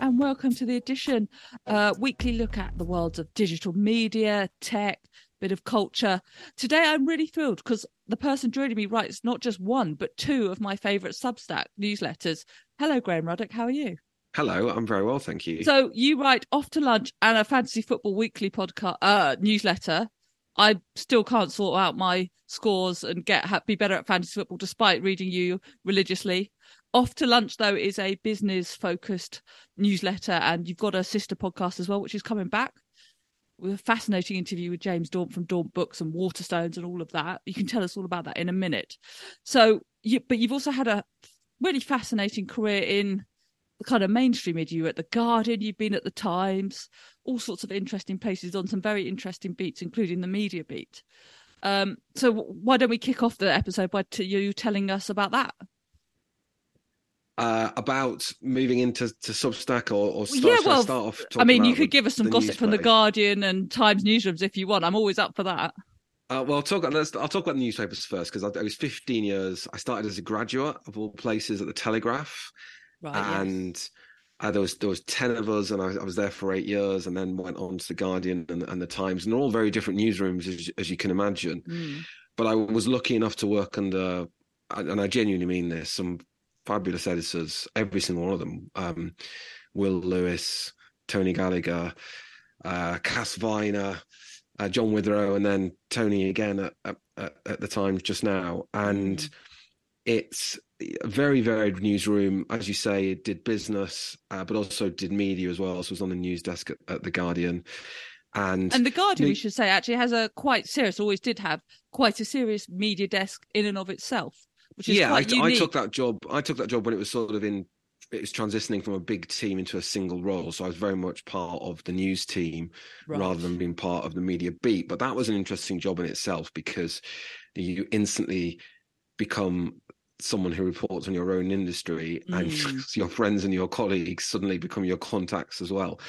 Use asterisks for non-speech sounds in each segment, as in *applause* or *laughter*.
and welcome to the Addition uh, weekly look at the worlds of digital media, tech, bit of culture. Today, I'm really thrilled because the person joining me writes not just one but two of my favourite Substack newsletters. Hello, Graham Ruddick. How are you? Hello, I'm very well, thank you. So you write off to lunch and a fantasy football weekly podcast uh, newsletter. I still can't sort out my scores and get be better at fantasy football despite reading you religiously. Off to Lunch, though, is a business focused newsletter, and you've got a sister podcast as well, which is coming back with a fascinating interview with James Daunt from Daunt Books and Waterstones and all of that. You can tell us all about that in a minute. So, you, but you've also had a really fascinating career in the kind of mainstream media. You were at The Guardian, you've been at The Times, all sorts of interesting places on some very interesting beats, including the media beat. Um, so, why don't we kick off the episode by t- you telling us about that? Uh, about moving into to Substack or, or start, yeah, well, start off? I mean, you could give us some gossip from the Guardian and Times newsrooms if you want. I'm always up for that. Uh, well, I'll talk. Let's, I'll talk about the newspapers first because I, I, was 15 years. I started as a graduate of all places at the Telegraph, right, and yes. uh, there was there was 10 of us, and I, I, was there for eight years, and then went on to the Guardian and, and the Times, and all very different newsrooms as, as you can imagine. Mm. But I was lucky enough to work under, and I genuinely mean this, some fabulous editors, every single one of them. Um, Will Lewis, Tony Gallagher, uh, Kath Viner, uh, John Witherow, and then Tony again at, at, at the time just now. And mm-hmm. it's a very varied newsroom. As you say, it did business, uh, but also did media as well. So it was on the news desk at, at The Guardian. And, and the Guardian, we should say, actually has a quite serious, always did have quite a serious media desk in and of itself which is yeah. I, I, took that job. I took that job when it was sort of in. It was transitioning from a big team into a single role, so I was very much part of the news team right. rather than being part of the media beat. But that was an interesting job in itself because you instantly become someone who reports on your own industry mm. and *laughs* your friends and your colleagues suddenly become your contacts as well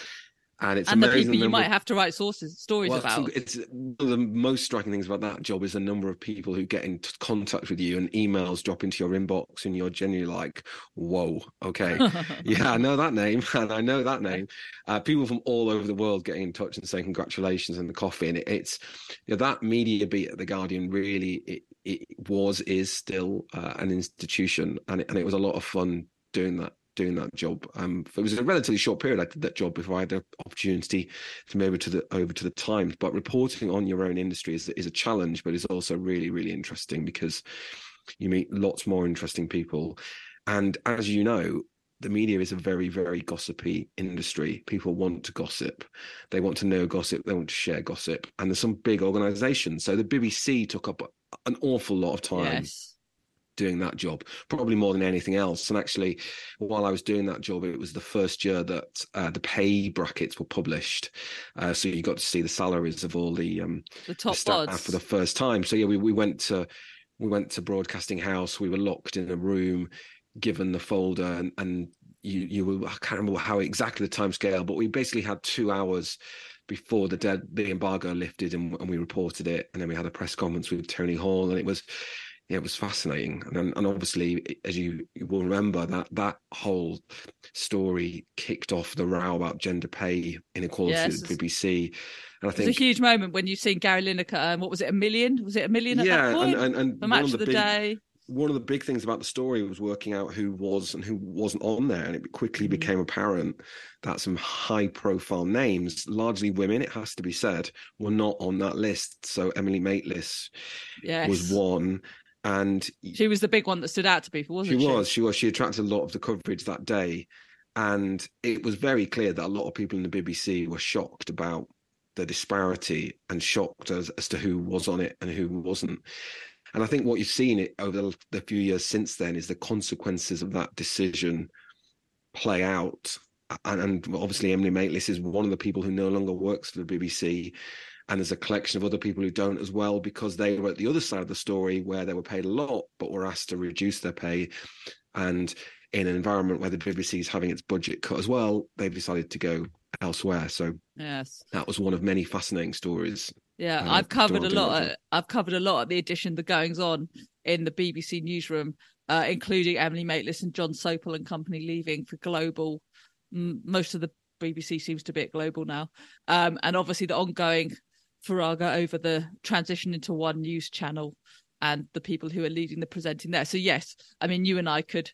and it's and the people you might have to write sources stories well, about. It's, it's, one of the most striking things about that job is the number of people who get in contact with you and emails drop into your inbox, and you're genuinely like, "Whoa, okay, *laughs* yeah, I know that name, *laughs* and I know that name." Uh, people from all over the world getting in touch and saying congratulations and the coffee, and it, it's you know, that media beat at the Guardian really it, it was is still uh, an institution, and it, and it was a lot of fun doing that doing that job. Um, it was a relatively short period I did that job before I had the opportunity to move over to the over to the Times. But reporting on your own industry is is a challenge, but it's also really really interesting because you meet lots more interesting people, and as you know. The media is a very, very gossipy industry. People want to gossip. They want to know gossip. They want to share gossip. And there's some big organizations. So the BBC took up an awful lot of time yes doing that job, probably more than anything else. And actually, while I was doing that job, it was the first year that uh, the pay brackets were published. Uh, so you got to see the salaries of all the um, the top the staff for the first time. So yeah, we, we went to we went to Broadcasting House. We were locked in a room, given the folder, and, and you you were I can't remember how exactly the time scale, but we basically had two hours before the dead the embargo lifted and, and, we reported it and then we had a press conference with Tony Hall and it was yeah, it was fascinating, and and obviously, as you, you will remember, that that whole story kicked off the row about gender pay inequality yes. at the BBC. And I think it was a huge moment when you've seen Gary Lineker. Um, what was it? A million? Was it a million? yeah, and, and, and the match of the, the big, day one of the big things about the story was working out who was and who wasn't on there and it quickly mm. became apparent that some high profile names largely women it has to be said were not on that list so emily maitlis yes. was one and she was the big one that stood out to people, wasn't she? She was. She was. She attracted a lot of the coverage that day, and it was very clear that a lot of people in the BBC were shocked about the disparity and shocked as, as to who was on it and who wasn't. And I think what you've seen it over the, the few years since then is the consequences of that decision play out. And, and obviously, Emily Maitlis is one of the people who no longer works for the BBC and there's a collection of other people who don't as well because they were at the other side of the story where they were paid a lot but were asked to reduce their pay. And in an environment where the BBC is having its budget cut as well they've decided to go elsewhere. So yes. that was one of many fascinating stories yeah uh, i've covered a lot of, i've covered a lot of the Addition the goings on in the bbc newsroom uh, including emily maitlis and jon sopel and company leaving for global most of the BBC seems to be at global now, um, and obviously the ongoing farrago over the transition into one news channel and the people who are leading the presenting there. So yes, I mean you and I could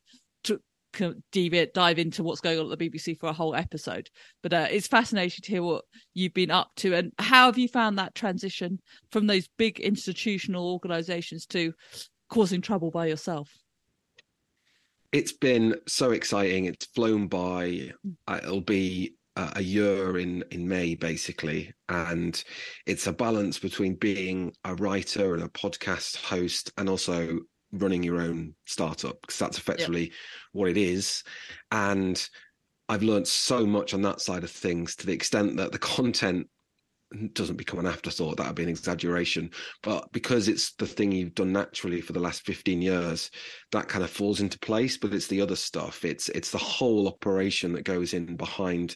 dive, dive into what's going on at the BBC for a whole episode. But uh, it's fascinating to hear what you've been up to and how have you found that transition from those big institutional organisations to causing trouble by yourself. It's been so exciting. It's flown by. Uh, it'll be Uh, a year in in May basically, and it's a balance between being a writer and a podcast host, and also running your own startup because that's effectively yep. what it is. And I've learned so much on that side of things to the extent that the content doesn't become an afterthought that would be an exaggeration. But because it's the thing you've done naturally for the last 15 years that kind of falls into place but it's the other stuff. It's it's the whole operation that goes in behind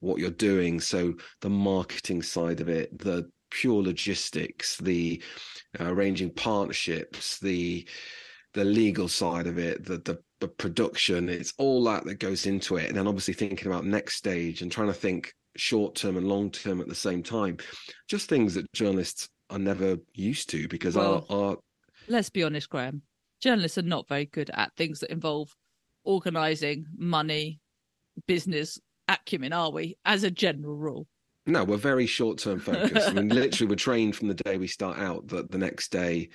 what you're doing. So the marketing side of it the pure logistics the uh, arranging partnerships the the legal side of it the, the the production it's all that that goes into it. And then obviously thinking about next stage and trying to think short term and long term at the same time. Just things that journalists are never used to because well, our, our let's be honest, Graham. Journalists are not very good at things that involve organizing, money, business acumen, are we? As a general rule. No, we're very short term focused. I mean, *laughs* literally, we're trained from the day we start out that the next day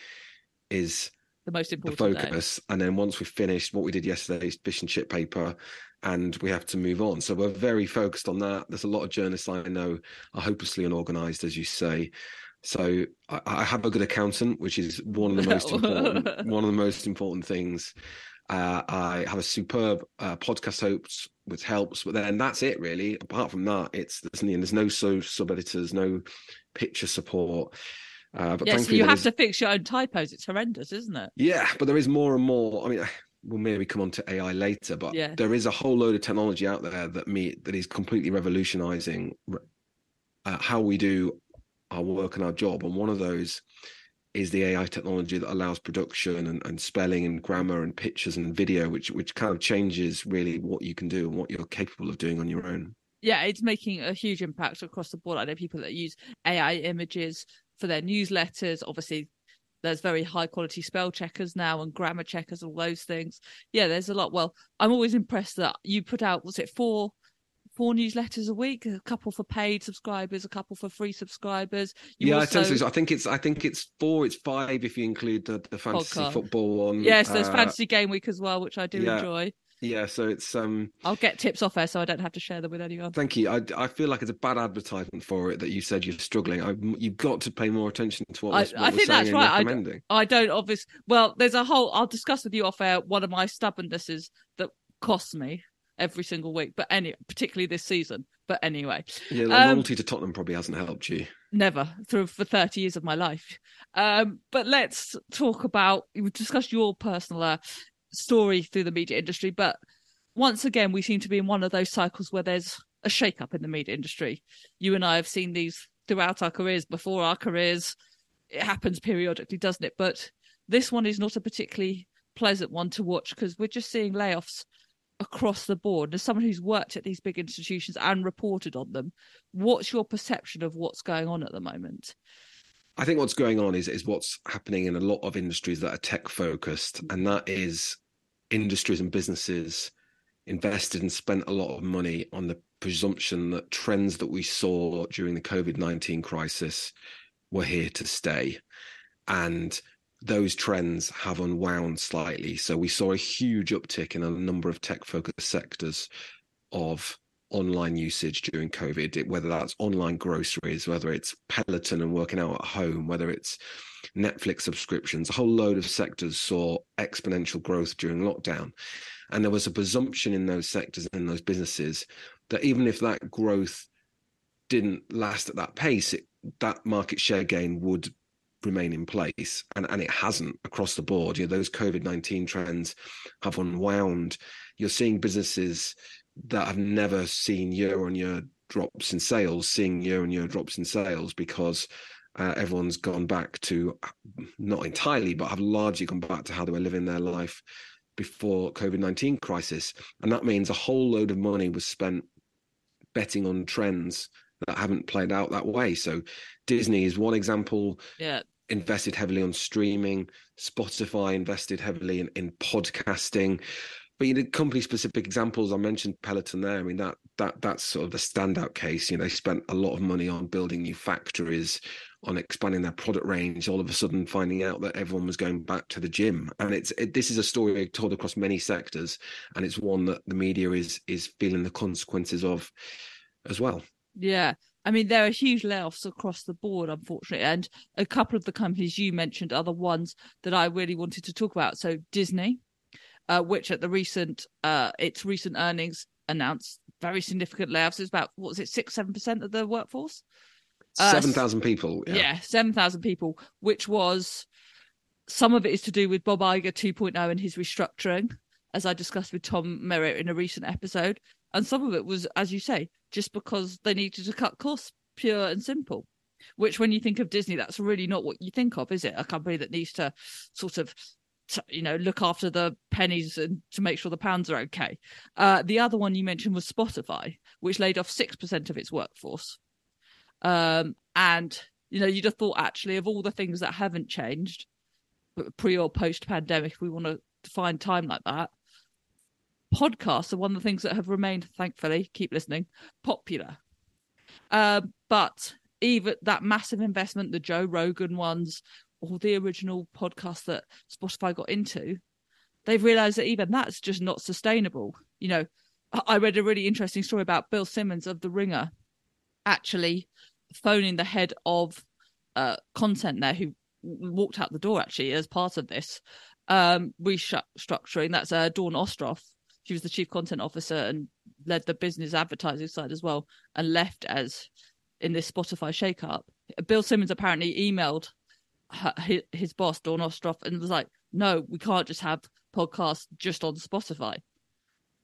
is the most important the focus. And then once we've finished what we did yesterday, is fish and chip paper, and we have to move on. So we're very focused on that. There's a lot of journalists I know are hopelessly unorganized, as you say. So I, I have a good accountant, which is one of the most important *laughs* one of the most important things. Uh, I have a superb uh, podcast host, which helps, but then that's it really. Apart from that, it's there's, there's no sub editors, no picture support. Uh, but yes, you have to fix your own typos. It's horrendous, isn't it? Yeah, but there is more and more. I mean, *sighs* we'll maybe come on to AI later, but yeah. there is a whole load of technology out there that me that is completely revolutionizing uh, how we do our work and our job. And one of those is the AI technology that allows production and, and spelling and grammar and pictures and video, which which kind of changes really what you can do and what you're capable of doing on your own. Yeah, it's making a huge impact across the board. I know people that use AI images for their newsletters. Obviously, there's very high quality spell checkers now and grammar checkers, all those things. Yeah, there's a lot. Well, I'm always impressed that you put out was it four four newsletters a week, a couple for paid subscribers, a couple for free subscribers. You yeah, also... I, so. I think it's I think it's four, it's five if you include the, the fantasy Podcast. football one. Yes, there's uh, fantasy game week as well, which I do yeah. enjoy yeah so it's um i'll get tips off air so i don't have to share them with anyone. Thank you. I, I feel like it's a bad advertisement for it that you said you're struggling. I, you've got to pay more attention to what, I, what I think that's right. I, I don't obviously well there's a whole i'll discuss with you off air one of my stubbornnesses that costs me every single week but any particularly this season but anyway. Yeah the um, loyalty to tottenham probably hasn't helped you. Never through for 30 years of my life. Um but let's talk about we've discussed your personal uh, story through the media industry. But once again, we seem to be in one of those cycles where there's a shake-up in the media industry. You and I have seen these throughout our careers, before our careers. It happens periodically, doesn't it? But this one is not a particularly pleasant one to watch because we're just seeing layoffs across the board. As someone who's worked at these big institutions and reported on them, what's your perception of what's going on at the moment? I think what's going on is is what's happening in a lot of industries that are tech focused, and that is industries and businesses invested and spent a lot of money on the presumption that trends that we saw during the COVID nineteen crisis were here to stay, and those trends have unwound slightly. So we saw a huge uptick in a number of tech focused sectors of online usage during COVID, whether that's online groceries, whether it's Peloton and working out at home, whether it's Netflix subscriptions, a whole load of sectors saw exponential growth during lockdown. And there was a presumption in those sectors and those businesses that even if that growth didn't last at that pace, it, that market share gain would remain in place. And, and it hasn't across the board. You know those covid-19 trends have unwound. You're seeing businesses that I've never seen year on year drops in sales, seeing year on year drops in sales because uh, everyone's gone back to not entirely, but have largely gone back to how they were living their life before COVID nineteen crisis, and that means a whole load of money was spent betting on trends that haven't played out that way. So Disney is one example. Yeah. Invested heavily on streaming. Spotify invested heavily in, in podcasting. But you know, company specific examples, I mentioned Peloton there. I mean, that that that's sort of the standout case. You know, they spent a lot of money on building new factories, on expanding their product range. All of a sudden, finding out that everyone was going back to the gym, and it's it, this is a story told across many sectors, and it's one that the media is is feeling the consequences of as well. Yeah. I mean, there are huge layoffs across the board, unfortunately. And a couple of the companies you mentioned are the ones that I really wanted to talk about. So Disney, uh, which at the recent, uh, its recent earnings announced very significant layoffs. It's about, what was it, six, 7% of the workforce? Uh, 7,000 people. Yeah, yeah 7,000 people, which was, some of it is to do with Bob Iger 2.0 and his restructuring, as I discussed with Tom Merritt in a recent episode. And some of it was, as you say, just because they needed to cut costs, pure and simple. Which, when you think of Disney, that's really not what you think of, is it? A company that needs to sort of, you know, look after the pennies and to make sure the pounds are okay. Uh, the other one you mentioned was Spotify, which laid off six percent of its workforce. Um, and you know, you'd have thought actually of all the things that haven't changed, pre or post pandemic, if we want to find time like that, podcasts are one of the things that have remained, thankfully, keep listening, popular. Uh, but even that massive investment, the Joe Rogan ones, or the original podcast that Spotify got into, they've realized that even that's just not sustainable. You know, I read a really interesting story about Bill Simmons of The Ringer actually phoning the head of uh, content there who walked out the door actually as part of this um, restructuring. That's uh, Dawn Ostroff, she was the chief content officer and led the business advertising side as well, and left as in this Spotify shakeup. Bill Simmons apparently emailed her, his, his boss Dawn Ostroff and was like, "No, we can't just have podcasts just on Spotify."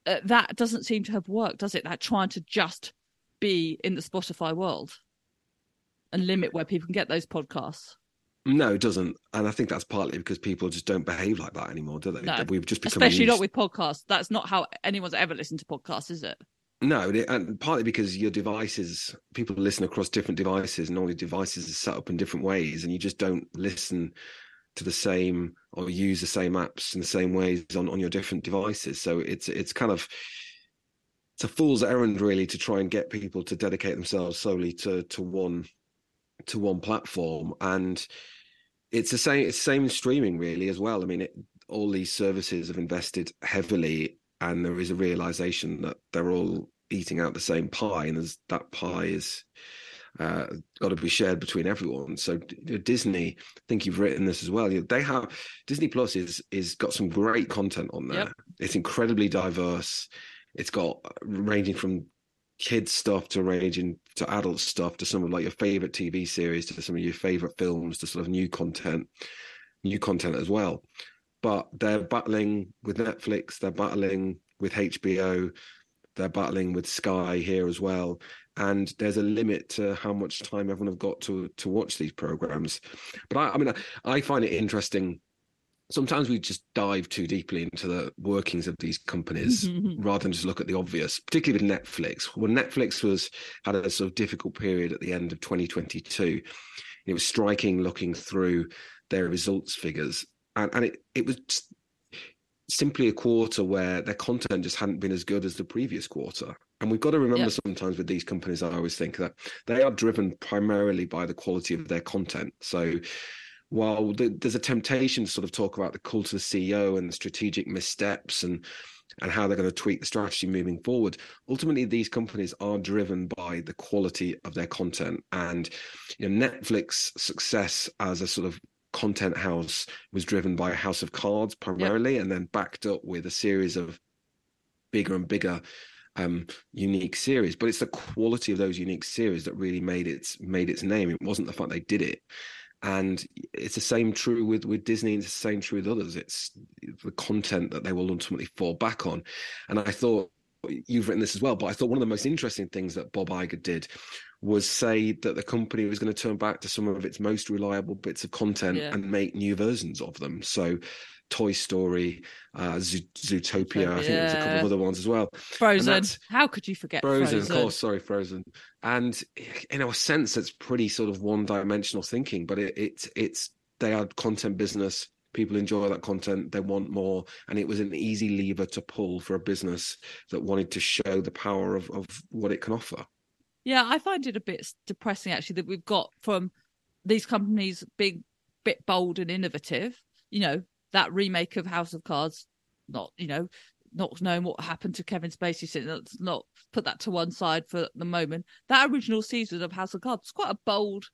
Uh, that doesn't seem to have worked, does it? That trying to just be in the Spotify world and limit where people can get those podcasts. No, it doesn't, and I think that's partly because people just don't behave like that anymore, do they? No. We've just become especially used... not with podcasts. That's not how anyone's ever listened to podcasts, is it? No, and partly because your devices, people listen across different devices, and all your devices are set up in different ways, and you just don't listen to the same or use the same apps in the same ways on, on your different devices. So it's it's kind of it's a fool's errand really to try and get people to dedicate themselves solely to to one to one platform and it's the same it's the same in streaming really as well i mean it, all these services have invested heavily and there is a realization that they're all eating out the same pie and there's that pie is uh, got to be shared between everyone. So Disney, I think you've written this as well. They have Disney Plus is is got some great content on there. Yep. It's incredibly diverse. It's got ranging from kids stuff to ranging to adult stuff to some of like your favorite TV series to some of your favorite films to sort of new content, new content as well. But they're battling with Netflix, they're battling with HBO, they're battling with Sky here as well. And there's a limit to how much time everyone have got to to watch these programs. But I, I mean, I, I find it interesting sometimes we just dive too deeply into the workings of these companies mm-hmm. *laughs* rather than just look at the obvious particularly with netflix when netflix was had a sort of difficult period at the end of 2022 it was striking looking through their results figures and, and it, it was simply a quarter where their content just hadn't been as good as the previous quarter and we've got to remember yep. sometimes with these companies i always think that they are driven primarily by the quality of their content so while there's a temptation to sort of talk about the cult of the CEO and the strategic missteps and and how they're going to tweak the strategy moving forward. Ultimately, these companies are driven by the quality of their content, and you know, Netflix success as a sort of content house was driven by a House of Cards primarily, and then backed up with a series of bigger and bigger um, unique series. But it's the quality of those unique series that really made its made its name. It wasn't the fact they did it and it's the same true with with disney and it's the same true with others it's the content that they will ultimately fall back on and i thought you've written this as well, but I thought one of the most interesting things that Bob Iger did was say that the company was going to turn back to some of its most reliable bits of content Yeah. and make new versions of them. So, Toy Story, uh, Zoo- Zootopia, I think there's a couple of other ones as well. Frozen. How could you forget Frozen, Frozen? of course. Sorry, Frozen. And in a sense, it's pretty sort of one-dimensional thinking, but it, it's it's they are content business. People enjoy that content. They want more, and it was an easy lever to pull for a business that wanted to show the power of of what it can offer. Yeah, I find it a bit depressing actually that we've got from these companies being bit bold and innovative. You know, that remake of House of Cards, not you know, not knowing what happened to Kevin Spacey, so let's not put that to one side for the moment. That original season of House of Cards was quite a bold,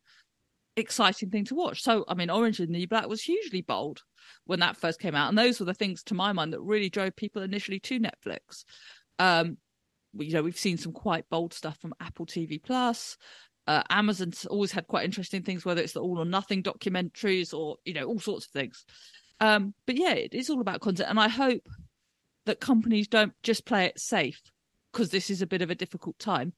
exciting thing to watch. So, I mean, Orange and the Black was hugely bold when that first came out, and those were the things, to my mind, that really drove people initially to Netflix. Um, you know, we've seen some quite bold stuff from Apple TV Plus. Uh, Amazon's always had quite interesting things, whether it's the all or nothing documentaries or you know all sorts of things. Um, but yeah, it is all about content, and I hope that companies don't just play it safe because this is a bit of a difficult time.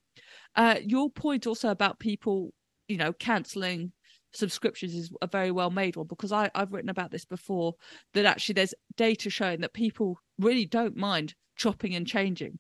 Uh, your point also about people, you know, cancelling subscriptions is a very well made one because I, I've written about this before that actually there's data showing that people really don't mind chopping and changing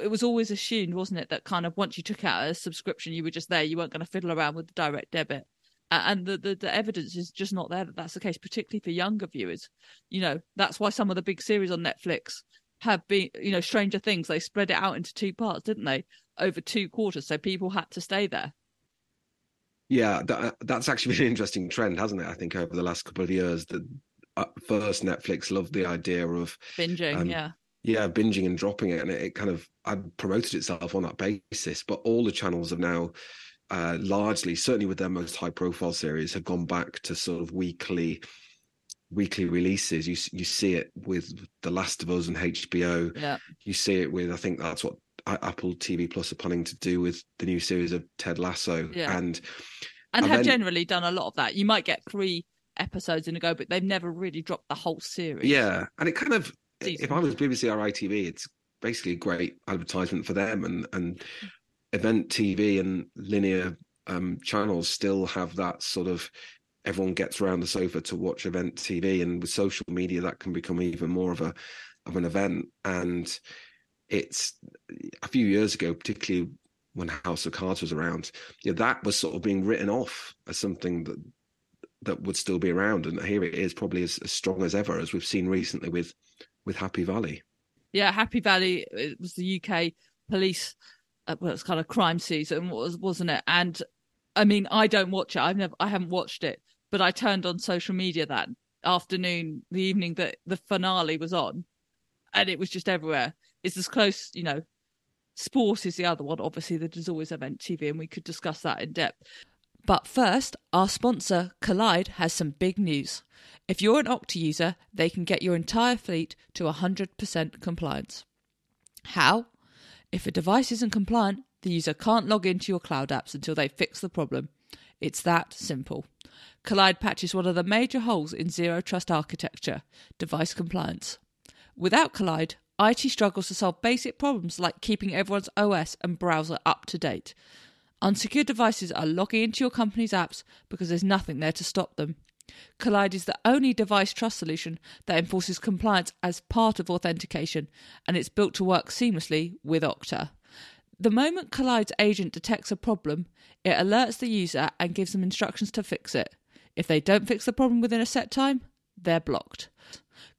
it was always assumed, wasn't it, that kind of once you took out a subscription, you were just there, you weren't going to fiddle around with the direct debit. And the, the, the evidence is just not there that that's the case, particularly for younger viewers. You know, that's why some of the big series on Netflix have been, you know, Stranger Things, they spread it out into two parts, didn't they? Over two quarters. So people had to stay there. Yeah, that, that's actually *laughs* been an interesting trend, hasn't it? I think over the last couple of years, that first Netflix loved the idea of Binging, Um, yeah. yeah binging and dropping it and it, it kind of had promoted itself on that basis but all the channels have now uh largely certainly with their most high profile series have gone back to sort of weekly weekly releases you you see it with the last of us and hbo Yeah. you see it with i think that's what apple tv plus are planning to do with the new series of ted lasso Yeah. and And And have then- generally done a lot of that. You might get three episodes in a go, but they've never really dropped the whole series. yeah and it kind of Season. if i was bbc or itv it's basically a great advertisement for them and and event tv and linear um channels still have that sort of everyone gets around the sofa to watch event tv and with social media that can become even more of a of an event and it's a few years ago particularly when house of cards was around yeah that was sort of being written off as something that that would still be around and here it is probably as, as strong as ever as we've seen recently with with happy valley Yeah, Happy Valley it was the UK police, uh, well, it's kind of crime season, was wasn't it? And I mean, I don't watch it. I've never, I haven't watched it, but I turned on social media that afternoon, the evening that the finale was on, and it was just everywhere. It's as close, you know. Sport is the other one. Obviously, there's always event TV, and we could discuss that in depth. But first, our sponsor, Kolide, has some big news. If you're an Okta user, they can get your entire fleet to 100% compliance. How? If a device isn't compliant, the user can't log into your cloud apps until they fix the problem. It's that simple. Kolide patches one of the major holes in zero trust architecture device compliance. Without Kolide, IT struggles to solve basic problems like keeping everyone's OS and browser up to date. Unsecured devices are logging into your company's apps because there's nothing there to stop them. Kolide is the only device trust solution that enforces compliance as part of authentication, and it's built to work seamlessly with Okta. The moment Kolide's agent detects a problem, it alerts the user and gives them instructions to fix it. If they don't fix the problem within a set time, they're blocked.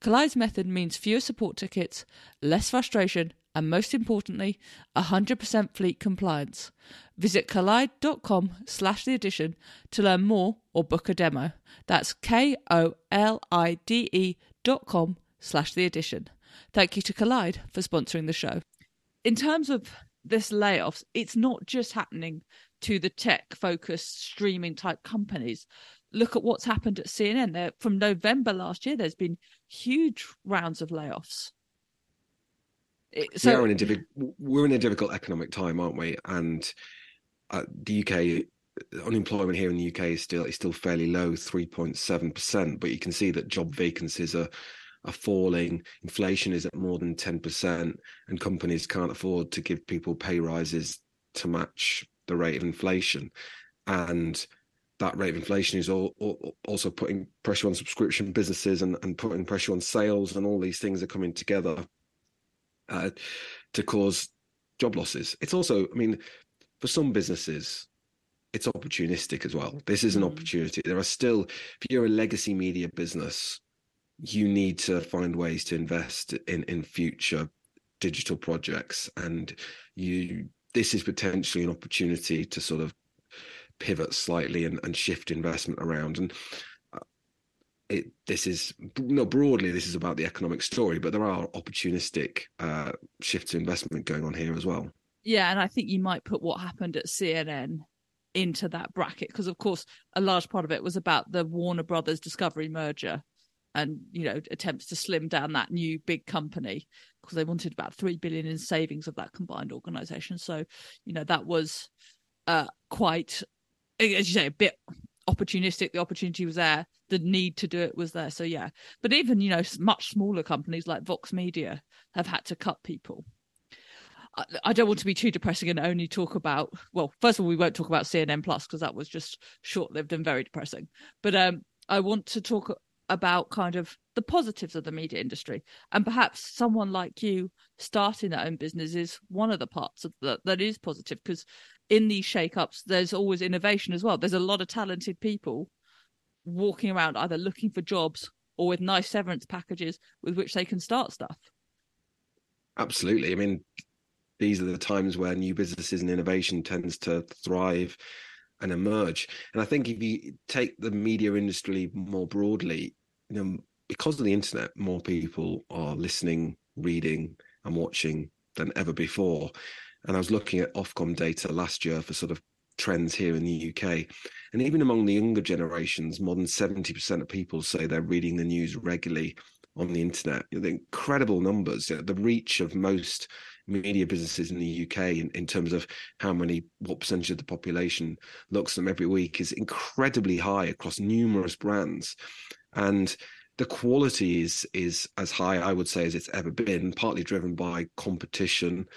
Kolide's method means fewer support tickets, less frustration, and most importantly, 100% fleet compliance. Visit kolide.com slash the addition to learn more or book a demo. That's K-O-L-I-D-E dot com slash the addition. Thank you to Kolide for sponsoring the show. In terms of this layoffs, it's not just happening to the tech-focused streaming type companies. Look at what's happened at CNN. There, from November last year, there's been huge rounds of layoffs. It- we are in a difficult we're in a difficult economic time aren't we and uh, the uk unemployment here in the uk is still is still fairly low 3.7% but you can see that job vacancies are are falling, inflation is at more than 10%, and companies can't afford to give people pay rises to match the rate of inflation. And that rate of inflation is all, all, also putting pressure on subscription businesses and, and putting pressure on sales, and all these things are coming together uh, to cause job losses. It's also, I mean, for some businesses, it's opportunistic as well. This is an mm. opportunity. There are still, if you're a legacy media business, you need to find ways to invest in in future digital projects, and you this is potentially an opportunity to sort of pivot slightly and, and shift investment around. And uh, it this is no broadly this is about the economic story but there are opportunistic uh shifts of investment going on here as well. Yeah and i think you might put what happened at cnn into that bracket because of course a large part of it was about the warner brothers discovery merger and you know attempts to slim down that new big company because they wanted about 3 billion in savings of that combined organization. So you know that was uh quite as you say, a bit opportunistic. The opportunity was there. The need to do it was there. So yeah. But even you know, much smaller companies like Vox Media have had to cut people. I, don't want to be too depressing and only talk about. Well, first of all, we won't talk about CNN Plus because that was just short-lived and very depressing. But um, I want to talk about kind of the positives of the media industry. And perhaps someone like you starting their own business is one of the parts of that that is positive because in these shake-ups there's always innovation as well. There's a lot of talented people walking around either looking for jobs or with nice severance packages with which they can start stuff. Absolutely. I mean these are the times where new businesses and innovation tends to thrive and emerge. And i think if you take the media industry more broadly you know because of the internet more people are listening reading and watching than ever before and I was looking at Ofcom data last year for sort of trends here in the UK. And even among the younger generations, more than 70% of people say they're reading the news regularly on the internet. You know, the incredible numbers, you know, the reach of most media businesses in the UK in, in terms of how many, what percentage of the population looks at them every week is incredibly high across numerous brands. And the quality is is as high, I would say, as it's ever been, partly driven by competition,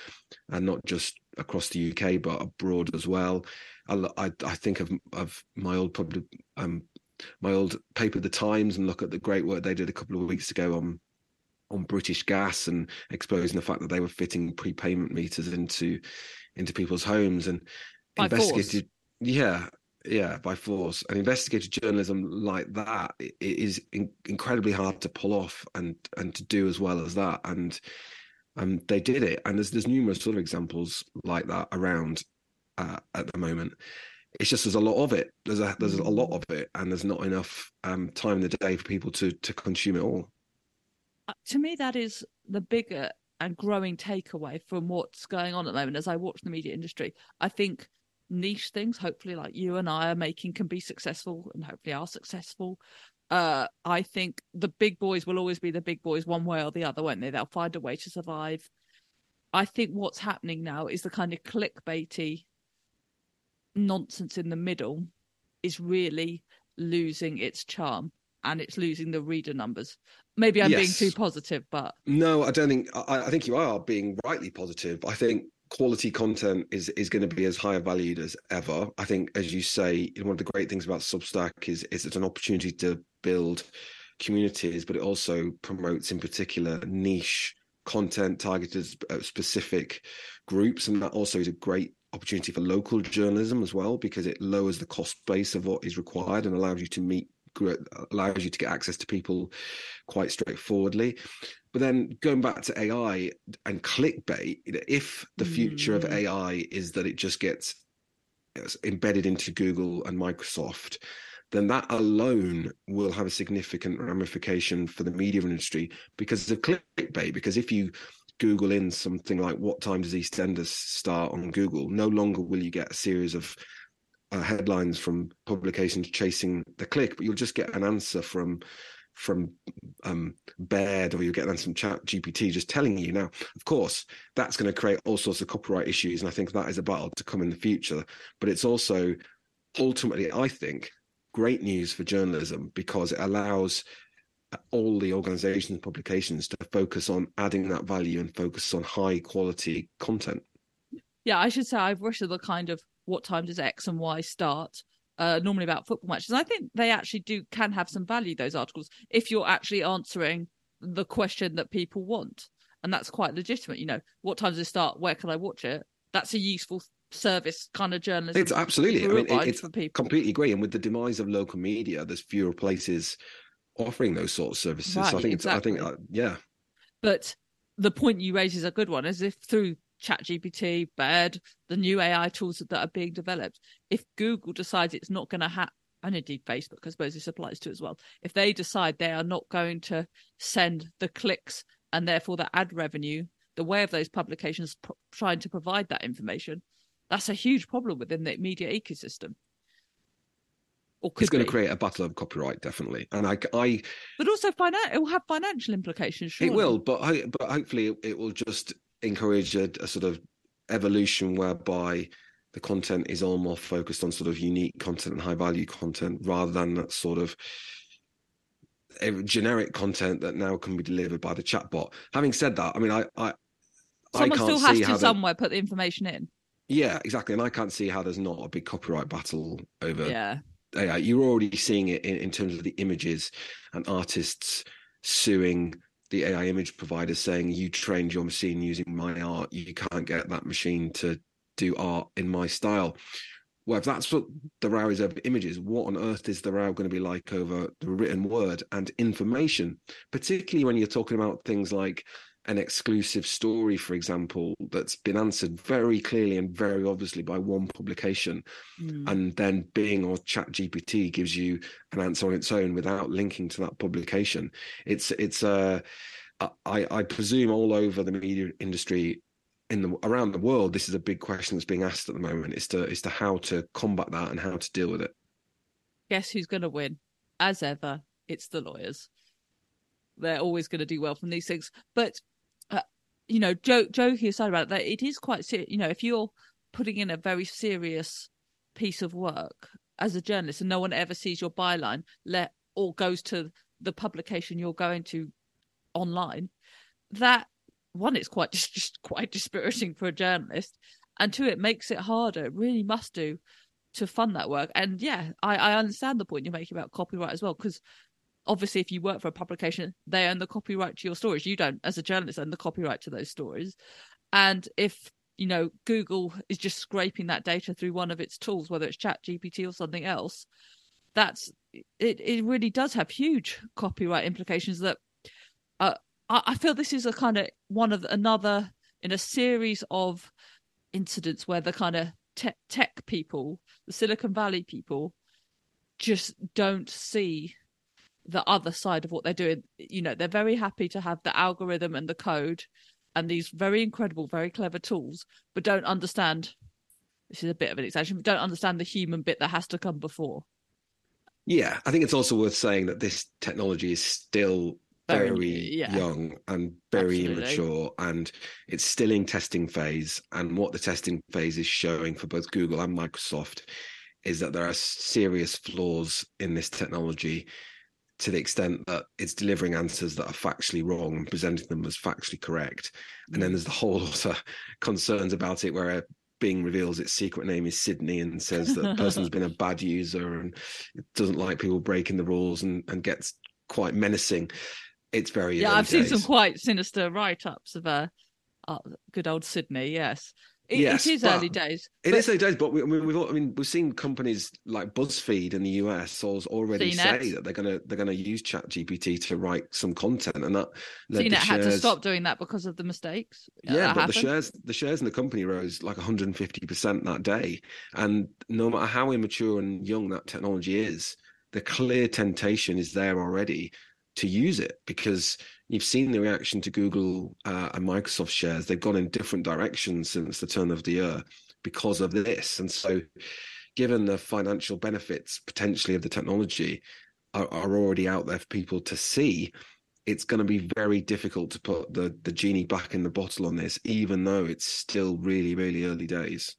and not just across the UK but abroad as well. I, I, I think of of my old probably um my old paper, The Times, and look at the great work they did a couple of weeks ago on on British Gas and exposing the fact that they were fitting prepayment meters into into people's homes and By investigated. Force. Yeah, yeah by force. And investigative journalism like that is in, incredibly hard to pull off and and to do as well as that. And um they did it. And there's there's numerous other examples like that around uh, at the moment. It's just there's a lot of it. There's a there's a lot of it. And there's not enough um time in the day for people to to consume it all. Uh, to me that is the bigger and growing takeaway from what's going on at the moment. As i watch the media industry i think niche things hopefully like you and i are making can be successful and hopefully are successful uh i think the big boys will always be the big boys one way or the other won't they they'll find a way to survive i think what's happening now is the kind of clickbaity nonsense in the middle is really losing its charm and it's losing the reader numbers. Maybe I'm yes. being too positive, but no, I don't think. I, I, think you are being rightly positive. I think quality content is is going to be as high valued as ever. I think, as you say, one of the great things about Substack is is it's an opportunity to build communities, but it also promotes, in particular, niche content targeted at uh, specific groups, and that also is a great opportunity for local journalism as well because it lowers the cost base of what is required and allows you to meet allows you to get access to people quite straightforwardly. But then going back to AI and clickbait, if the future mm. of AI is that it just gets embedded into Google and Microsoft, then that alone will have a significant ramification for the media industry because of clickbait. Because if you Google in something like what time does EastEnders start on Google, no longer will you get a series of uh, headlines from publications chasing the click, but you'll just get an answer from from um, Bard or you'll get an answer from Chat GPT just telling you. Now, of course, that's going to create all sorts of copyright issues, and I think that is a battle to come in the future. But it's also ultimately, I think, great news for journalism because it allows all the organizations publications to focus on adding that value and focus on high quality content. Yeah, I should say I've written the kind of what time does X and Y start uh, normally about football matches. And I think they actually do can have some value those articles if you're actually answering the question that people want, and that's quite legitimate. You know, what time does it start? Where can I watch it? That's a useful service kind of journalism. It's absolutely. I mean, it, it's for people. completely agree. And with the demise of local media, there's fewer places offering those sort of services. Right, so I think exactly. it's. I think uh, yeah. But the point you raise is a good one. Is if through ChatGPT, Bard, the new AI tools that are being developed, if Google decides it's not going to have, and indeed Facebook, I suppose this applies to as well, if they decide they are not going to send the clicks and therefore the ad revenue the way of those publications trying to provide that information, that's a huge problem within the media ecosystem. it's going be. to create a battle of copyright, definitely, and I, I but also finan- it will have financial implications. Surely. It will, but but hopefully it will just encourage a, a sort of evolution whereby the content is all more focused on sort of unique content and high value content rather than that sort of er, generic content that now can be delivered by the chatbot. Having said that, I mean, I, I, someone still has to somewhere put the information in. Yeah, exactly, and I can't see how there's not a big copyright battle over. Yeah, AI. You're already seeing it in, in terms of the images and artists suing the AI image provider saying you trained your machine using my art, you can't get that machine to do art in my style. Well, if that's what the row is over images, what on earth is the row going to be like over the written word and information? Particularly when you're talking about things like an exclusive story, for example, that's been answered very clearly and very obviously by one publication, mm. and then Bing or Chat GPT gives you an answer on its own without linking to that publication. It's it's uh, I, I presume all over the media industry in the around the world, this is a big question that's being asked at the moment. Is to is to how to combat that and how to deal with it. Guess who's going to win? As ever, it's the lawyers. They're always going to do well from these things, but uh, you know, joke, joking aside about that, it is quite. You know, if you're putting in a very serious piece of work as a journalist and no one ever sees your byline, let or goes to the publication you're going to online, that one, it's quite *laughs* just, just quite dispiriting for a journalist, and two, it makes it harder. It really must do to fund that work. And yeah, I, I understand the point you're making about copyright as well, because obviously if you work for a publication they own the copyright to your stories. You don't as a journalist own the copyright to those stories. And if you know google is just scraping that data through one of its tools whether it's chat gpt or something else that's it it really does have huge copyright implications that uh, I, I feel this is a kind of one of another in a series of incidents where the kind of te- tech people the silicon valley people just don't see the other side of what they're doing. You know, they're very happy to have the algorithm and the code and these very incredible, very clever tools, but don't understand. This is a bit of an exaggeration, but don't understand the human bit that has to come before. Yeah, I think it's also worth saying that this technology is still very, very yeah. young and very Absolutely. immature, and it's still in testing phase. And what the testing phase is showing for both Google and Microsoft is that there are serious flaws in this technology to the extent that it's delivering answers that are factually wrong and presenting them as factually correct. And then mm. there's the whole *laughs* lot of concerns about it where Bing reveals its secret name is Sydney and says that the person's *laughs* been a bad user and doesn't like people breaking the rules and, and gets quite menacing. It's very yeah. I've days. seen some quite sinister write-ups of a uh, good old Sydney. Yes, it, yes, it is early days. It is early days, but we, I mean, we've I mean we've seen companies like BuzzFeed in the US already say that they're gonna they're gonna use Chat GPT to write some content, and that CNET shares... had to stop doing that because of the mistakes. Yeah, but happened. the shares the shares in the company rose like 150 percent that day, and no matter how immature and young that technology is, the clear temptation is there already to use it because you've seen the reaction to Google uh, and Microsoft shares. They've gone in different directions since the turn of the year because of this. And so, given the financial benefits potentially of the technology are, are already out there for people to see, it's going to be very difficult to put the, the genie back in the bottle on this, even though it's still really, really early days.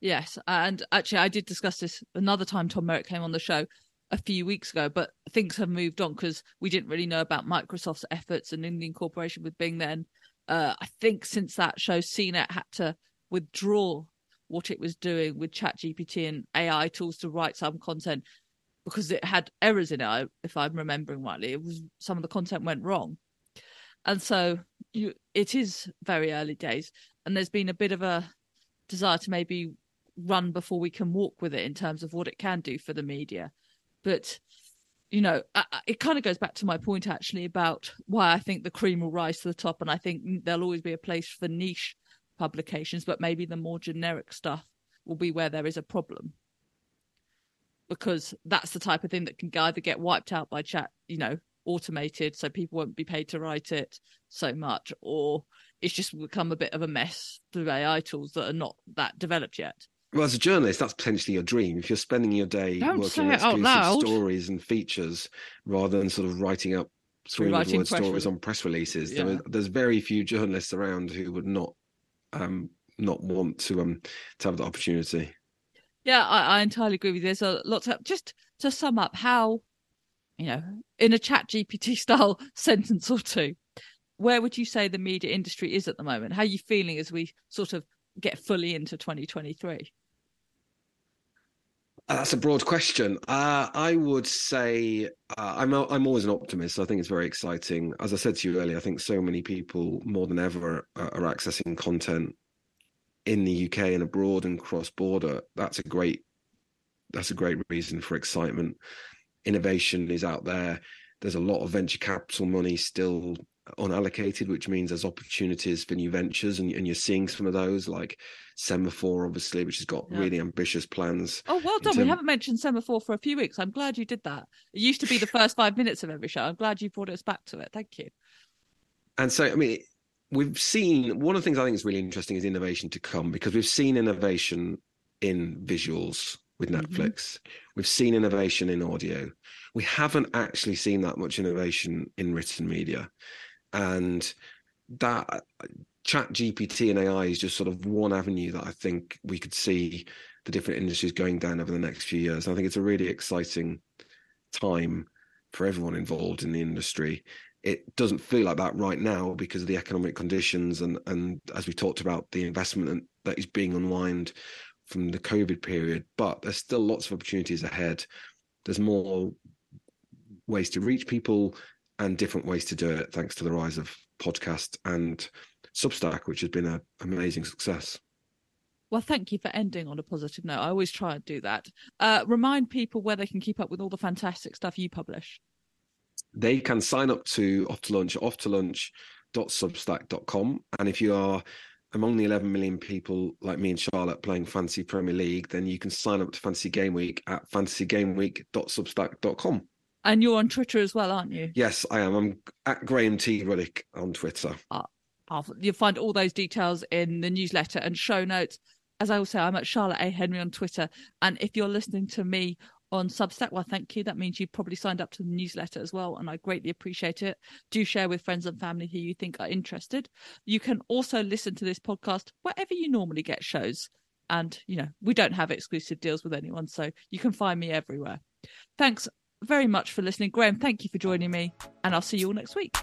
Yes. And actually, I did discuss this another time Tom Merritt came on the show a few weeks ago, but things have moved on because we didn't really know about Microsoft's efforts and in the incorporation with Bing then. Uh, I think since that show, CNET had to withdraw what it was doing with ChatGPT and AI tools to write some content because it had errors in it. If I'm remembering rightly, it was some of the content went wrong, and so you, it is very early days, and there's been a bit of a desire to maybe run before we can walk with it in terms of what it can do for the media. But you know, it kind of goes back to my point actually about why I think the cream will rise to the top, and I think there'll always be a place for niche publications, but maybe the more generic stuff will be where there is a problem. Because that's the type of thing that can either get wiped out by chat, you know, automated, so people won't be paid to write it so much, or it's just become a bit of a mess through AI tools that are not that developed yet. Well, as a journalist, that's potentially your dream. If you're spending your day Don't working on exclusive stories and features rather than sort of writing up 300 word stories on press releases, yeah. there is, there's very few journalists around who would not um, not want to um to have the opportunity. Yeah, I, I entirely agree with you. There's a lot to just to sum up how, you know, in a chat GPT *laughs* style sentence or two, where would you say the media industry is at the moment? How are you feeling as we sort of get fully into 2023? Uh, that's a broad question. Uh, I would say uh, I'm a, I'm always an optimist. I think it's very exciting. As I said to you earlier, I think so many people more than ever are, are accessing content in the UK and abroad and cross border. That's a great that's a great reason for excitement. Innovation is out there. There's a lot of venture capital money still unallocated, which means there's opportunities for new ventures, and, and you're seeing some of those, like Semafor, obviously, which has got yeah. really ambitious plans. Oh, well done. Term- we haven't mentioned Semafor for a few weeks. I'm glad you did that. It used to be the first five minutes of every show. I'm glad you brought us back to it. Thank you. And so, I mean, we've seen one of the things I think is really interesting is innovation to come because we've seen innovation in visuals with mm-hmm. Netflix. Mm-hmm. We've seen innovation in audio. We haven't actually seen that much innovation in written media and that uh, chat gpt and ai is just sort of one avenue that i think we could see the different industries going down over the next few years. And i think it's a really exciting time for everyone involved in the industry. It doesn't feel like that right now because of the economic conditions and and as we talked about the investment that is being unwind from the covid period but there's still lots of opportunities ahead. There's more ways to reach people and different ways to do it thanks to the rise of podcast and Substack, which has been an amazing success. Well, thank you for ending on a positive note. I always try and do that. Uh, remind people where they can keep up with all the fantastic stuff you publish. They can sign up to Off to Lunch, off to lunch.substack.com. And if you are among the 11 million people like me and Charlotte playing Fantasy Premier League, then you can sign up to Fantasy Game Week at fantasygameweek.substack.com. And you're on Twitter as well, aren't you? Yes, I am. I'm at Graham T. Ruddick on Twitter. Uh, you'll find all those details in the newsletter and show notes. As I will say, I'm at Charlotte A. Henry on Twitter. And if you're listening to me on Substack, well, thank you. That means you've probably signed up to the newsletter as well. And I greatly appreciate it. Do share with friends and family who you think are interested. You can also listen to this podcast wherever you normally get shows. And, you know, we don't have exclusive deals with anyone. So you can find me everywhere. Thanks very much for listening. Graham, thank you for joining me, and I'll see you all next week.